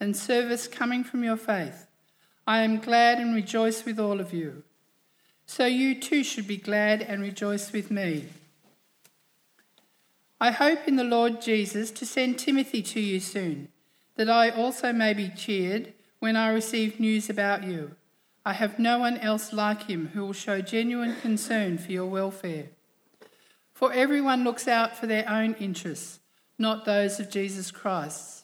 and service coming from your faith, I am glad and rejoice with all of you. So you too should be glad and rejoice with me. I hope in the Lord Jesus to send Timothy to you soon, that I also may be cheered when I receive news about you. I have no one else like him who will show genuine concern for your welfare. For everyone looks out for their own interests, not those of Jesus Christ.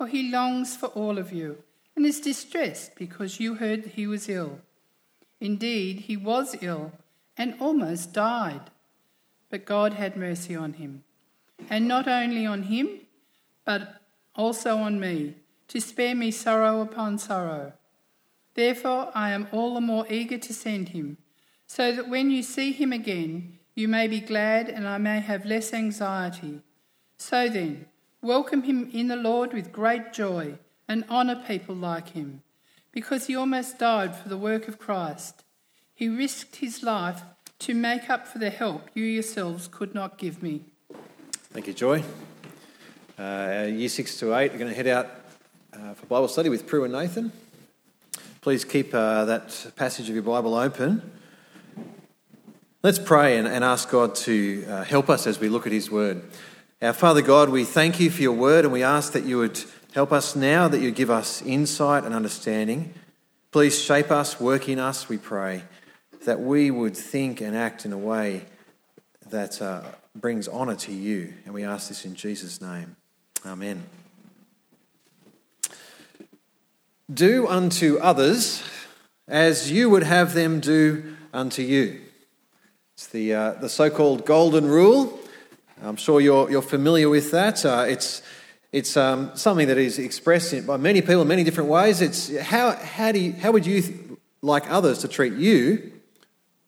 For he longs for all of you and is distressed because you heard he was ill. Indeed, he was ill and almost died. But God had mercy on him. And not only on him, but also on me, to spare me sorrow upon sorrow. Therefore, I am all the more eager to send him, so that when you see him again, you may be glad and I may have less anxiety. So then, welcome him in the Lord with great joy and honour people like him, because he almost died for the work of Christ. He risked his life to make up for the help you yourselves could not give me. Thank you, Joy. Uh, year 6 to 8 are going to head out uh, for Bible study with Prue and Nathan. Please keep uh, that passage of your Bible open. Let's pray and, and ask God to uh, help us as we look at His Word. Our Father God, we thank you for your Word and we ask that you would help us now, that you give us insight and understanding. Please shape us, work in us, we pray that we would think and act in a way that uh, brings honour to you. And we ask this in Jesus' name. Amen. Do unto others as you would have them do unto you. It's the, uh, the so called golden rule. I'm sure you're, you're familiar with that. Uh, it's it's um, something that is expressed by many people in many different ways. It's how, how, do you, how would you like others to treat you?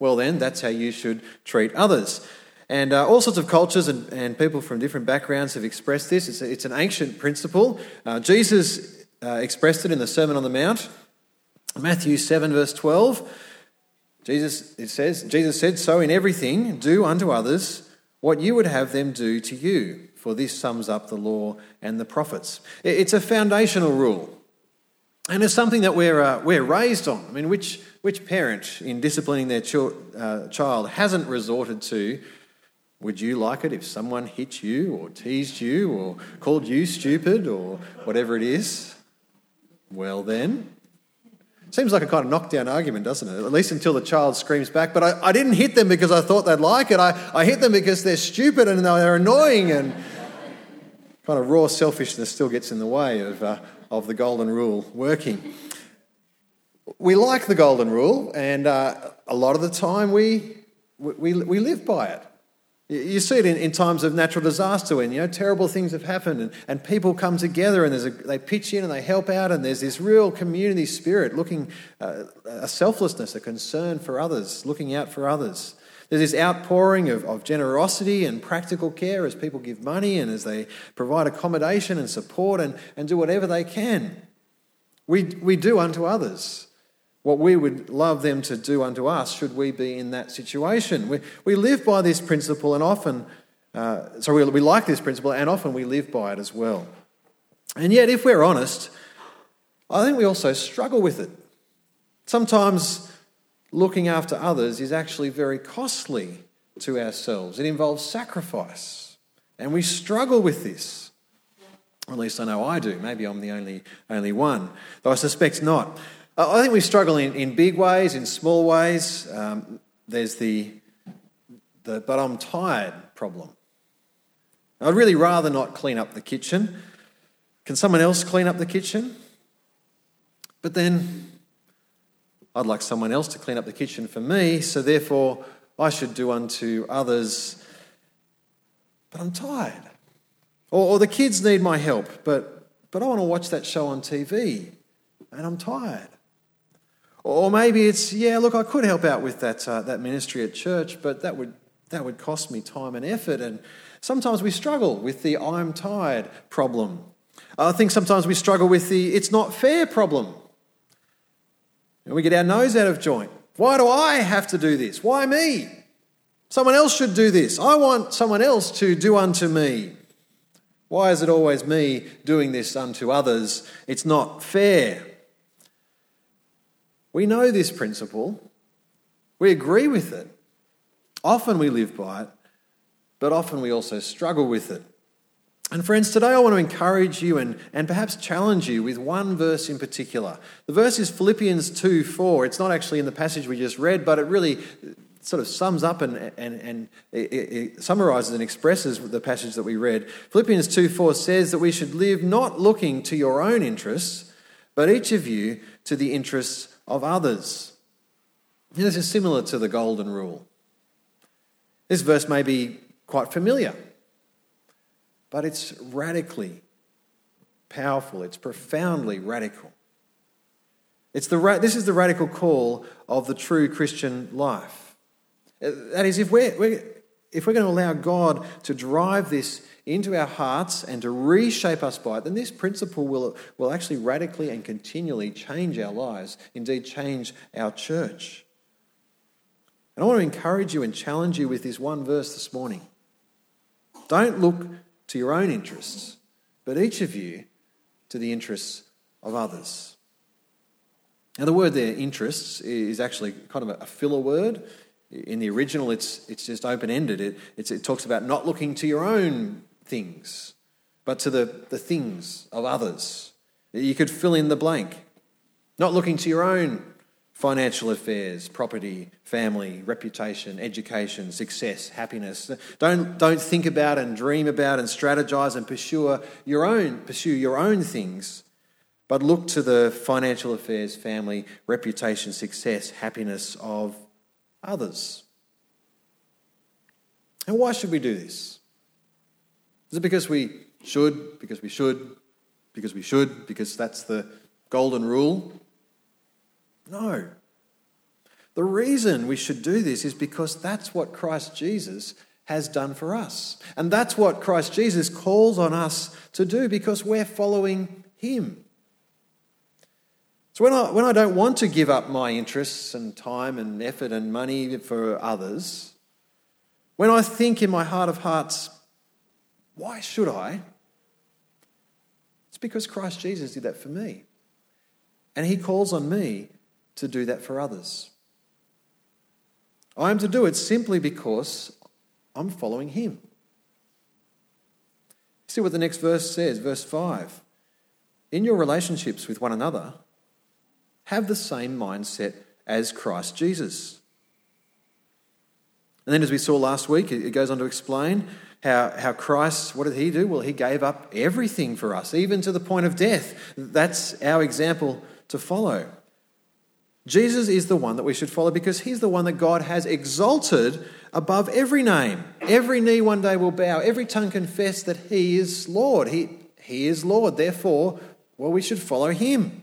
well, then that's how you should treat others. And uh, all sorts of cultures and, and, people from different backgrounds have expressed this. It's, a, it's an ancient principle. Uh, Jesus uh, expressed it in the Sermon on the Mount, Matthew 7, verse 12. Jesus, it says, Jesus said, So in everything, do unto others what you would have them do to you, for this sums up the law and the prophets. It's a foundational rule. And it's something that we're, uh, we're raised on. I mean, which, which parent in disciplining their ch- uh, child hasn't resorted to, would you like it if someone hit you or teased you or called you stupid or whatever it is? Well, then. Seems like a kind of knockdown argument, doesn't it? At least until the child screams back, but I, I didn't hit them because I thought they'd like it. I, I hit them because they're stupid and they're annoying and kind of raw selfishness still gets in the way of, uh, of the golden rule working. We like the golden rule, and uh, a lot of the time we, we, we live by it. You see it in, in, times of natural disaster when you know terrible things have happened and, and people come together and there's a, they pitch in and they help out and there's this real community spirit looking uh, a selflessness, a concern for others, looking out for others. There's this outpouring of, of generosity and practical care as people give money and as they provide accommodation and support and, and do whatever they can. We, we do unto others. What we would love them to do unto us should we be in that situation. We, we live by this principle and often, uh, so we, we like this principle and often we live by it as well. And yet, if we're honest, I think we also struggle with it. Sometimes looking after others is actually very costly to ourselves, it involves sacrifice. And we struggle with this. At least I know I do. Maybe I'm the only, only one, though I suspect not. I think we struggle in, in big ways, in small ways. Um, there's the, the but I'm tired problem. I'd really rather not clean up the kitchen. Can someone else clean up the kitchen? But then I'd like someone else to clean up the kitchen for me, so therefore I should do unto others. But I'm tired. Or, or the kids need my help, but, but I want to watch that show on TV and I'm tired. Or maybe it's, yeah, look, I could help out with that, uh, that ministry at church, but that would, that would cost me time and effort. And sometimes we struggle with the I'm tired problem. I think sometimes we struggle with the it's not fair problem. And we get our nose out of joint. Why do I have to do this? Why me? Someone else should do this. I want someone else to do unto me. Why is it always me doing this unto others? It's not fair. We know this principle. We agree with it. Often we live by it, but often we also struggle with it. And friends, today I want to encourage you and, and perhaps challenge you with one verse in particular. The verse is Philippians 2 4. It's not actually in the passage we just read, but it really sort of sums up and, and, and it, it summarizes and expresses the passage that we read. Philippians 2 4 says that we should live not looking to your own interests, but each of you to the interests of others. This is similar to the golden rule. This verse may be quite familiar but it's radically powerful, it's profoundly radical. It's the, this is the radical call of the true Christian life. Uh, that is, if we're, we're, if we're going to allow God to drive this into our hearts and to reshape us by it, then this principle will, will actually radically and continually change our lives, indeed, change our church. And I want to encourage you and challenge you with this one verse this morning. Don't look to your own interests, but each of you to the interests of others. Now, the word there, interests, is actually kind of a filler word. In the original, it's, it's just open ended. It, it talks about not looking to your own things, but to the, the things of others. You could fill in the blank. Not looking to your own financial affairs, property, family, reputation, education, success, happiness. Don't, don't think about and dream about and strategize and pursue your own, pursue your own things, but look to the financial affairs, family, reputation, success, happiness of others. And why should we do this? Is it because we should, because we should, because we should, because that's the golden rule? No. The reason we should do this is because that's what Christ Jesus has done for us. And that's what Christ Jesus calls on us to do because we're following him. When I, when I don't want to give up my interests and time and effort and money for others, when I think in my heart of hearts, why should I? It's because Christ Jesus did that for me. And he calls on me to do that for others. I am to do it simply because I'm following him. See what the next verse says, verse 5. In your relationships with one another, have the same mindset as Christ Jesus. And then, as we saw last week, it goes on to explain how, how Christ, what did he do? Well, he gave up everything for us, even to the point of death. That's our example to follow. Jesus is the one that we should follow because he's the one that God has exalted above every name. Every knee one day will bow, every tongue confess that he is Lord. He, he is Lord. Therefore, well, we should follow him.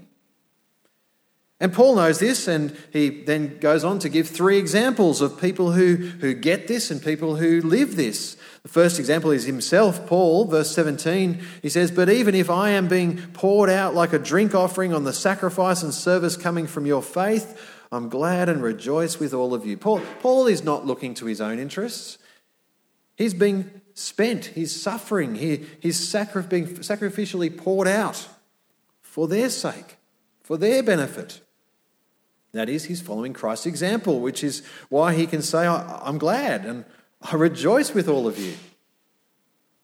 And Paul knows this, and he then goes on to give three examples of people who, who get this and people who live this. The first example is himself, Paul, verse 17. He says, But even if I am being poured out like a drink offering on the sacrifice and service coming from your faith, I'm glad and rejoice with all of you. Paul, Paul is not looking to his own interests. He's being spent, he's suffering, he, he's sacri- being sacrificially poured out for their sake, for their benefit. That is, he's following Christ's example, which is why he can say, I'm glad and I rejoice with all of you.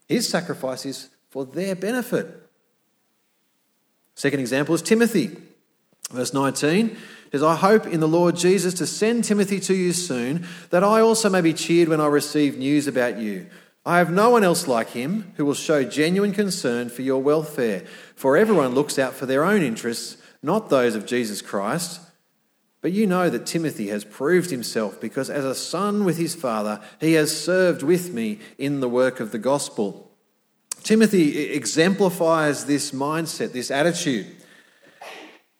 His sacrifice is for their benefit. Second example is Timothy. Verse 19 says, I hope in the Lord Jesus to send Timothy to you soon, that I also may be cheered when I receive news about you. I have no one else like him who will show genuine concern for your welfare, for everyone looks out for their own interests, not those of Jesus Christ. But you know that Timothy has proved himself because as a son with his father, he has served with me in the work of the gospel. Timothy exemplifies this mindset, this attitude.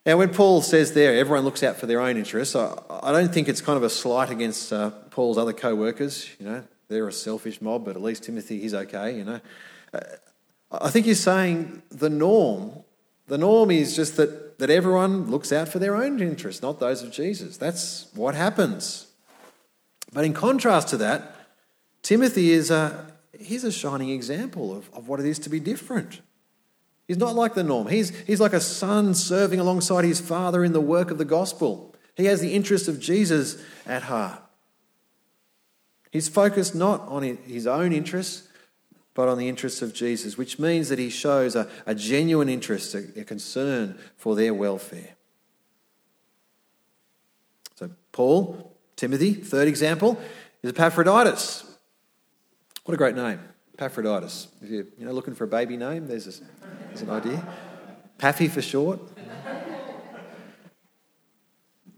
Now, when Paul says there, everyone looks out for their own interests, I, don't think it's kind of a slight against uh, Paul's other co workers. You know, they're a selfish mob, but at least Timothy, he's okay, you know. Uh, I think he's saying the norm, the norm is just that that, everyone looks out for their own interests, not those of Jesus. That's what happens. But in contrast to that, Timothy is a, he's a shining example of, of what it is to be different. He's not like the norm. He's, he's like a son serving alongside his father in the work of the gospel. He has the interest of Jesus at heart. He's focused not on his own interests, but on the interests of Jesus, which means that he shows a, a genuine interest, a, a concern for their welfare. So, Paul, Timothy, third example, is Epaphroditus. What a great name, Epaphroditus. If you're you know, looking for a baby name, there's, there's an idea. Paffy for short.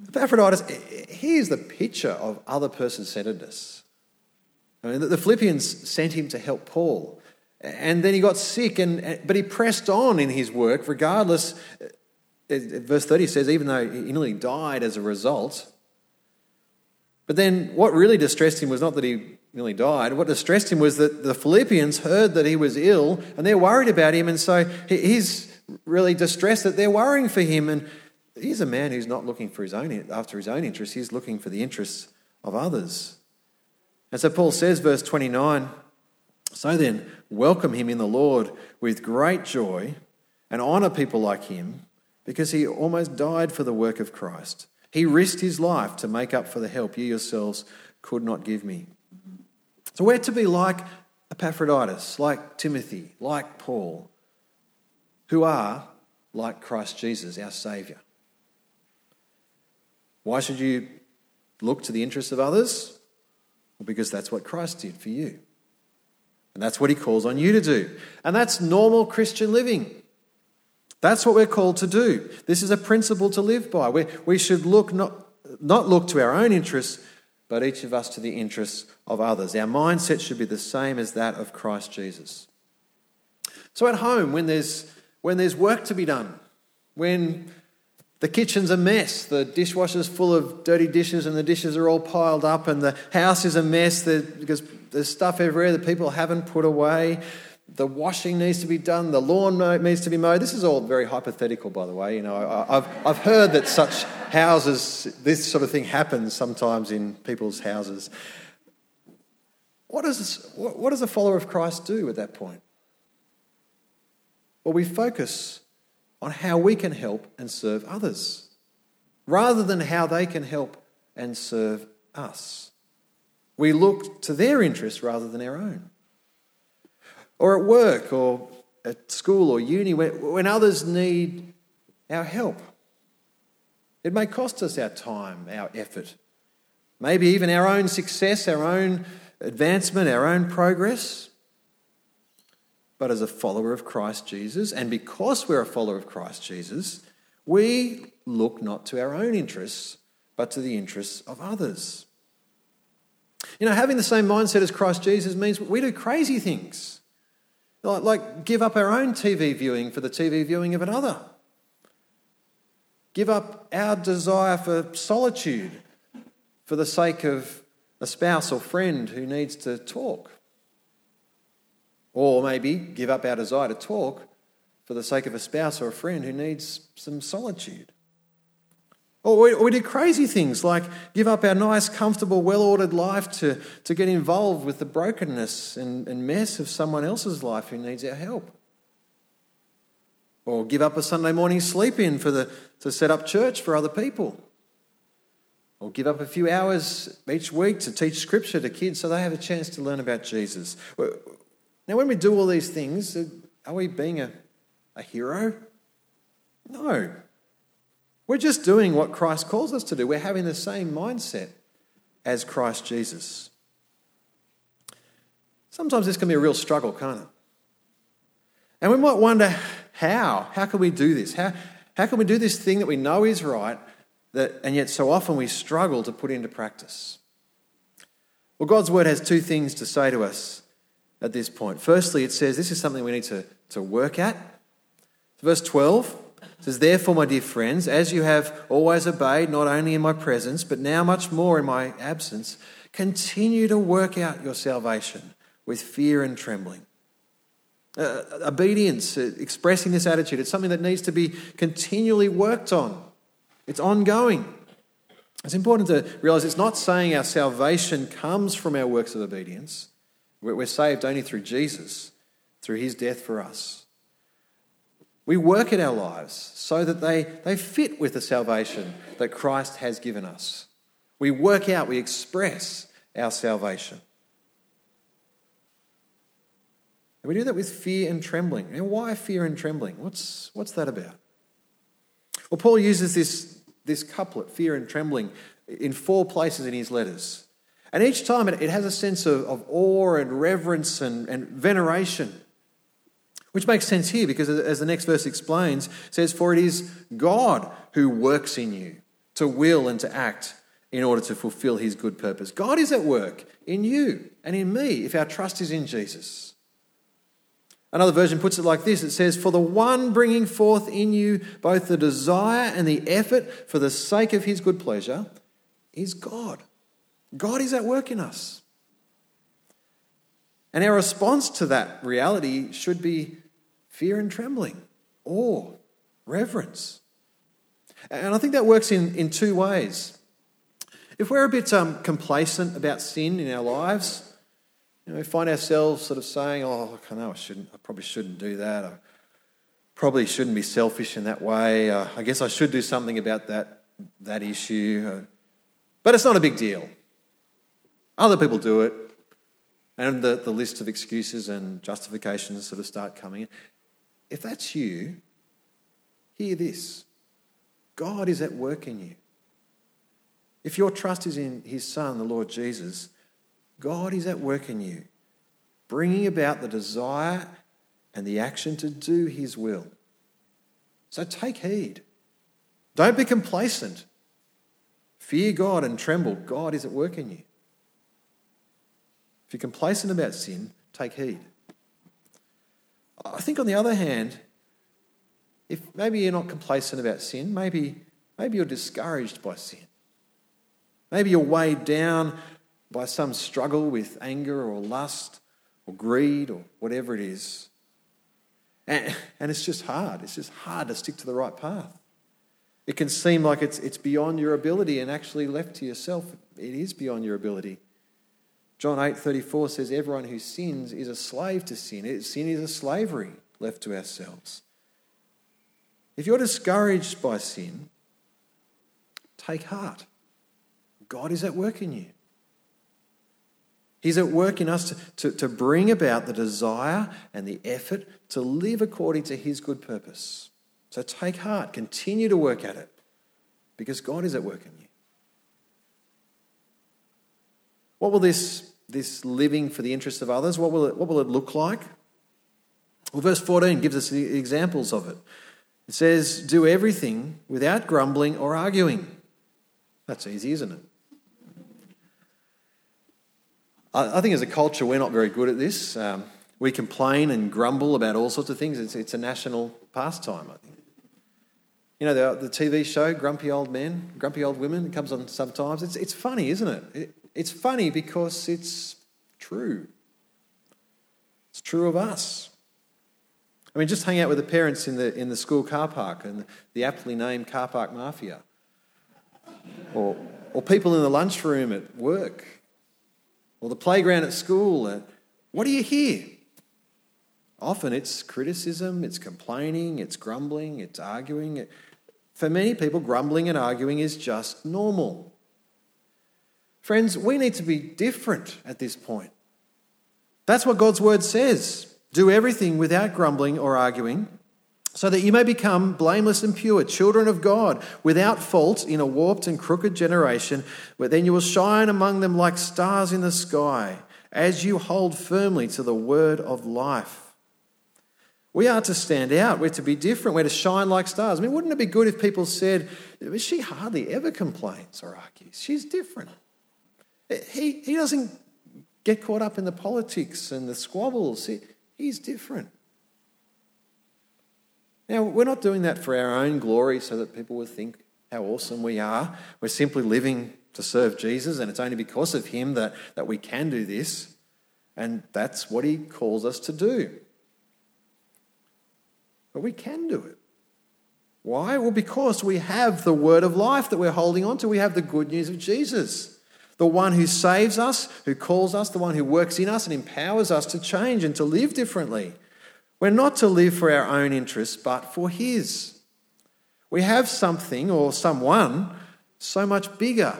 Epaphroditus, he is the picture of other person centeredness. I mean, the Philippians sent him to help Paul. And then he got sick, and, but he pressed on in his work regardless. Uh, uh, verse 30 says, even though he nearly died as a result. But then what really distressed him was not that he nearly died. What distressed him was that the Philippians heard that he was ill and they're worried about him. And so he's really distressed that they're worrying for him. And he's a man who's not looking for his own, after his own interests, he's looking for the interests of others. And so Paul says, verse 29 So then, welcome him in the Lord with great joy and honour people like him because he almost died for the work of Christ. He risked his life to make up for the help you yourselves could not give me. So we're to be like Epaphroditus, like Timothy, like Paul, who are like Christ Jesus, our Saviour. Why should you look to the interests of others? Well, because that's what Christ did for you. And that's what he calls on you to do. And that's normal Christian living. That's what we're called to do. This is a principle to live by. We, we should look not, not look to our own interests, but each of us to the interests of others. Our mindset should be the same as that of Christ Jesus. So at home, when there's, when there's work to be done, when the kitchen's a mess. The dishwasher's full of dirty dishes, and the dishes are all piled up, and the house is a mess because there's stuff everywhere that people haven't put away. The washing needs to be done. The lawn needs to be mowed. This is all very hypothetical, by the way. You know, I've, I've heard that such houses, this sort of thing happens sometimes in people's houses. What does, what does a follower of Christ do at that point? Well, we focus on how we can help and serve others rather than how they can help and serve us. We look to their interests rather than our own. Or at work or at school or uni, when others need our help. It may cost us our time, our effort, maybe even our own success, our own advancement, our own progress. But as a follower of Christ Jesus, and because we're a follower of Christ Jesus, we look not to our own interests, but to the interests of others. You know, having the same mindset as Christ Jesus means we do crazy things, like give up our own TV viewing for the TV viewing of another. give up our desire for solitude for the sake of a spouse or friend who needs to talk. Or maybe give up our desire to talk for the sake of a spouse or a friend who needs some solitude. Or we, we crazy things like give up our nice, comfortable, well ordered life to, to get involved with the brokenness and, and mess of someone else's life who needs our help. Or give up a Sunday morning sleep in for the, to set up church for other people. Or give up a few hours each week to teach scripture to kids so they have a chance to learn about Jesus. Now, when we do all these things, uh, are we being a, a hero? No. We're just doing what Christ calls us to do. We're having the same mindset as Christ Jesus. Sometimes this can be a real struggle, can't it? And we might wonder how? How can we do this? How, how can we do this thing that we know is right, that, and yet so often we struggle to put into practice? Well, God's word has two things to say to us at this point. Firstly, it says this is something we need to, to work at. Verse 12 says, Therefore, my dear friends, as you have always obeyed, not only in my presence, but now much more in my absence, continue to work out your salvation with fear and trembling. Uh, obedience, uh, expressing this attitude, it's something that needs to be continually worked on. It's ongoing. It's important to realize it's not saying our salvation comes from our works of obedience. We're saved only through Jesus, through his death for us. We work at our lives so that they, they fit with the salvation that Christ has given us. We work out, we express our salvation. And we do that with fear and trembling. And why fear and trembling? What's, what's that about? Well, Paul uses this, this couplet, fear and trembling, in four places in his letters. And each time it, it has a sense of, of awe and reverence and, and veneration. Which makes sense here because, as the next verse explains, says, For it is God who works in you to will and to act in order to fulfill his good purpose. God is at work in you and in me if our trust is in Jesus. Another version puts it like this it says, For the one bringing forth in you both the desire and the effort for the sake of his good pleasure is God. God is at work in us. And our response to that reality should be fear and trembling, awe, reverence. And I think that works in, in two ways. If we're a bit um, complacent about sin in our lives, you know, we find ourselves sort of saying, oh, I know I shouldn't, I probably shouldn't do that. I probably shouldn't be selfish in that way. Uh, I guess I should do something about that, that issue. Uh, but it's not a big deal. Other people do it. And the, the list of excuses and justifications sort of start coming in. If that's you, hear this God is at work in you. If your trust is in his Son, the Lord Jesus, God is at work in you, bringing about the desire and the action to do His will. So take heed. Don't be complacent. Fear God and tremble. God is at work in you. If you're complacent about sin, take heed. I think, on the other hand, if maybe you're not complacent about sin, maybe, maybe you're discouraged by sin. Maybe you're weighed down by some struggle with anger or lust or greed or whatever it is. And, and it's just hard. It's just hard to stick to the right path. It can seem like it's, it's beyond your ability, and actually, left to yourself, it is beyond your ability. John 8:34 says everyone who sins is a slave to sin. Sin is a slavery left to ourselves. If you're discouraged by sin, take heart. God is at work in you. He's at work in us to, to, to, bring about the desire and the effort to live according to His good purpose. So take heart, continue to work at it, because God is at work in you. What will this, this living for the interests of others, what will, it, what will it look like? Well, verse 14 gives us examples of it. It says, Do everything without grumbling or arguing. That's easy, isn't it? I think as a culture, we're not very good at this. Um, we complain and grumble about all sorts of things. It's, it's a national pastime, I think. You know, the, the TV show, Grumpy Old Men, Grumpy Old Women, it comes on sometimes. It's, it's funny, isn't it? it? It's funny because it's true. It's true of us. I mean, just hang out with the parents in the, in the school car park and the aptly named car park mafia. Or, or people in the lunchroom at work. Or the playground at school. What do you hear? Often it's criticism, it's complaining, it's grumbling, it's arguing. For many people, grumbling and arguing is just normal. Friends, we need to be different at this point. That's what God's word says. Do everything without grumbling or arguing, so that you may become blameless and pure, children of God, without fault in a warped and crooked generation, where then you will shine among them like stars in the sky, as you hold firmly to the word of life. We are to stand out. We're to be different. We're to shine like stars. I mean, wouldn't it be good if people said, she hardly ever complains or argues? She's different. He, he doesn't get caught up in the politics and the squabbles. He, he's different. Now, we're not doing that for our own glory so that people will think how awesome we are. We're simply living to serve Jesus, and it's only because of him that, that we can do this. And that's what he calls us to do. But we can do it. Why? Well, because we have the word of life that we're holding on to. We have the good news of Jesus, the one who saves us, who calls us, the one who works in us and empowers us to change and to live differently. We're not to live for our own interests, but for His. We have something or someone so much bigger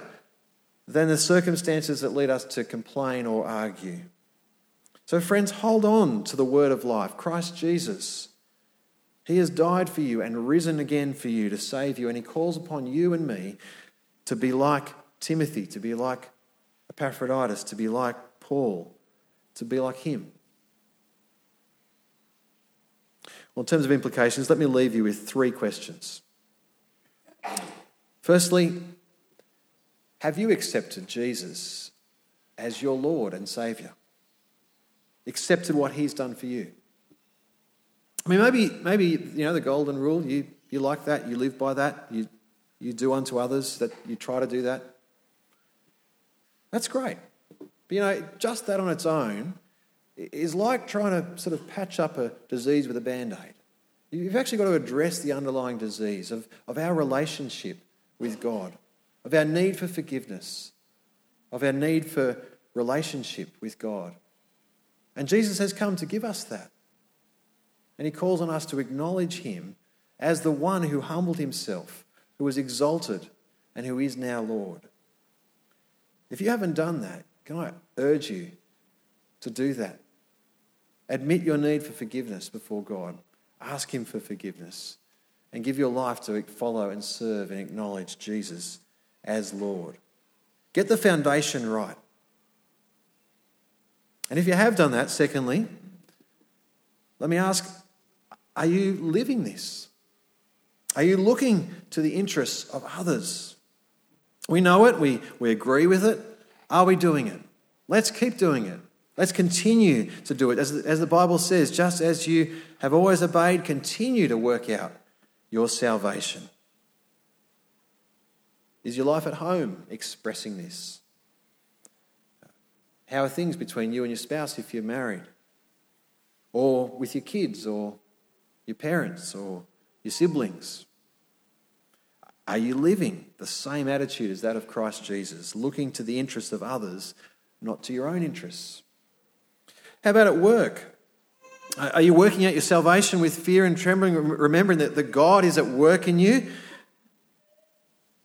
than the circumstances that lead us to complain or argue. So, friends, hold on to the word of life, Christ Jesus. He has died for you and risen again for you to save you, and He calls upon you and me to be like Timothy, to be like Epaphroditus, to be like Paul, to be like him. Well, in terms of implications, let me leave you with three questions. Firstly, have you accepted Jesus as your Lord and Saviour? Accepted what He's done for you? I mean, maybe, maybe you know, the golden rule, you, you like that, you live by that, you, you do unto others, that you try to do that. That's great. But you know, just that on its own is like trying to sort of patch up a disease with a band aid. You've actually got to address the underlying disease of, of our relationship with God, of our need for forgiveness, of our need for relationship with God. And Jesus has come to give us that. And he calls on us to acknowledge him as the one who humbled himself, who was exalted, and who is now Lord. If you haven't done that, can I urge you to do that? Admit your need for forgiveness before God. Ask Him for forgiveness and give your life to follow and serve and acknowledge Jesus as Lord. Get the foundation right. And if you have done that, secondly, let me ask are you living this? Are you looking to the interests of others? We know it, we, we agree with it. Are we doing it? Let's keep doing it. Let's continue to do it. As, as the Bible says, just as you have always obeyed, continue to work out your salvation. Is your life at home expressing this? How are things between you and your spouse if you're married? Or with your kids or your parents or your siblings? Are you living the same attitude as that of Christ Jesus, looking to the interests of others, not to your own interests? How about at work? Are you working out your salvation with fear and trembling, remembering that the God is at work in you?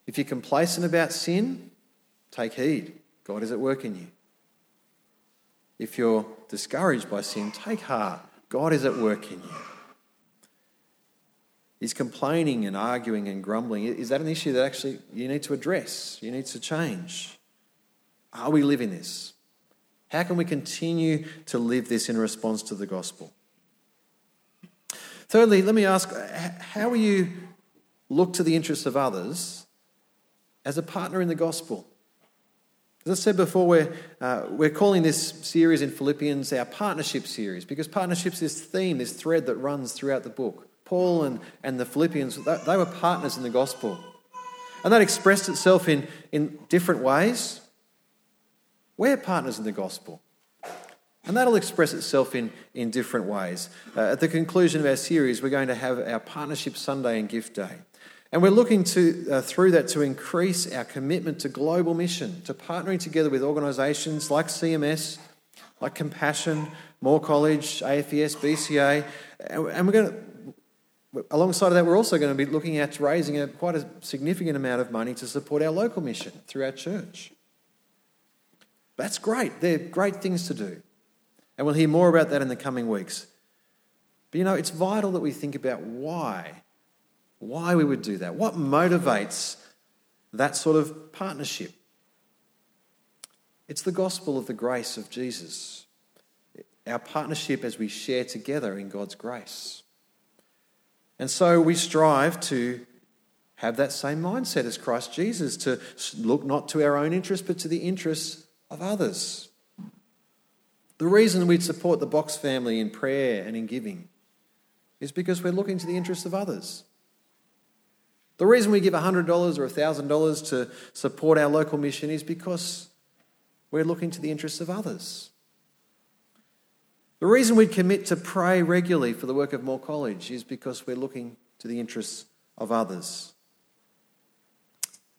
If you're complacent about sin, take heed. God is at work in you. If you're discouraged by sin, take heart. God is at work in you is complaining and arguing and grumbling, is that an issue that actually you need to address? You need to change? Are we living this? How can we continue to live this in response to the gospel? Thirdly, let me ask how will you look to the interests of others as a partner in the gospel? As I said before, we're, uh, we're calling this series in Philippians our partnership series because partnership's this theme, this thread that runs throughout the book Paul and, and the Philippians, they were partners in the gospel. And that expressed itself in, in different ways. We're partners in the gospel. And that'll express itself in, in different ways. Uh, at the conclusion of our series, we're going to have our Partnership Sunday and Gift Day. And we're looking to, uh, through that to increase our commitment to global mission, to partnering together with organisations like CMS, like Compassion, Moore College, AFES, BCA. And we're going to, alongside of that, we're also going to be looking at raising a, quite a significant amount of money to support our local mission through our church. That's great. They're great things to do. And we'll hear more about that in the coming weeks. But you know, it's vital that we think about why. Why we would do that. What motivates that sort of partnership? It's the gospel of the grace of Jesus. Our partnership as we share together in God's grace. And so we strive to have that same mindset as Christ Jesus, to look not to our own interests, but to the interests of others. The reason we support the Box family in prayer and in giving is because we're looking to the interests of others. The reason we give $100 or $1,000 to support our local mission is because we're looking to the interests of others. The reason we commit to pray regularly for the work of Moore College is because we're looking to the interests of others.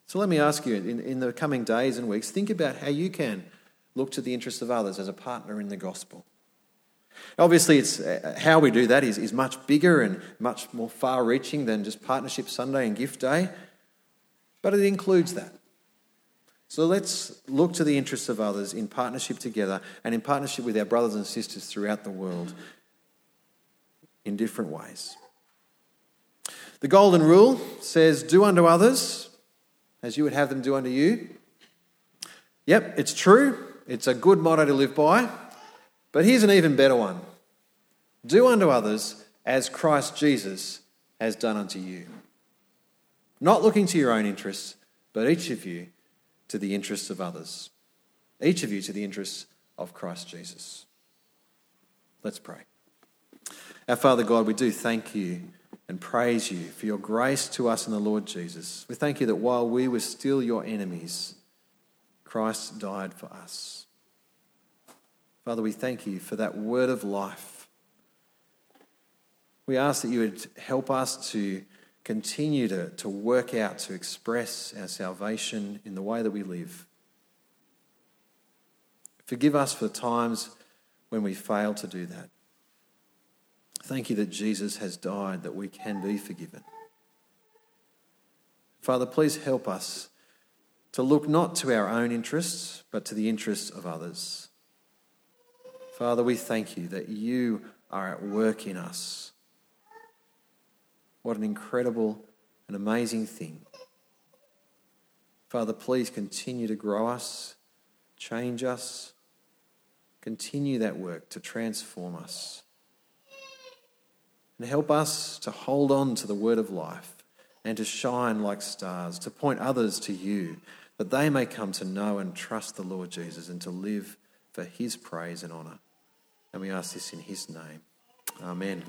So let me ask you in, in the coming days and weeks, think about how you can look to the interests of others as a partner in the gospel. Obviously, it's, uh, how we do that is, is much bigger and much more far reaching than just Partnership Sunday and Gift Day, but it includes that. So let's look to the interests of others in partnership together and in partnership with our brothers and sisters throughout the world in different ways. The Golden Rule says, Do unto others as you would have them do unto you. Yep, it's true. It's a good motto to live by. But here's an even better one Do unto others as Christ Jesus has done unto you. Not looking to your own interests, but each of you to the interests of others. Each of you to the interests of Christ Jesus. Let's pray. Our Father God, we do thank you and praise you for your grace to us in the Lord Jesus. We thank you that while we were still your enemies, Christ died for us. Father, we thank you for that word of life. We ask that you would help us to continue to, to work out, to express our salvation in the way that we live. Forgive us for times when we fail to do that. Thank you that Jesus has died that we can be forgiven. Father, please help us to look not to our own interests, but to the interests of others. Father, we thank you that you are at work in us. What an incredible and amazing thing. Father, please continue to grow us, change us, continue that work to transform us. And help us to hold on to the word of life and to shine like stars, to point others to you that they may come to know and trust the Lord Jesus and to live for his praise and honour. And we ask this in his name. Amen.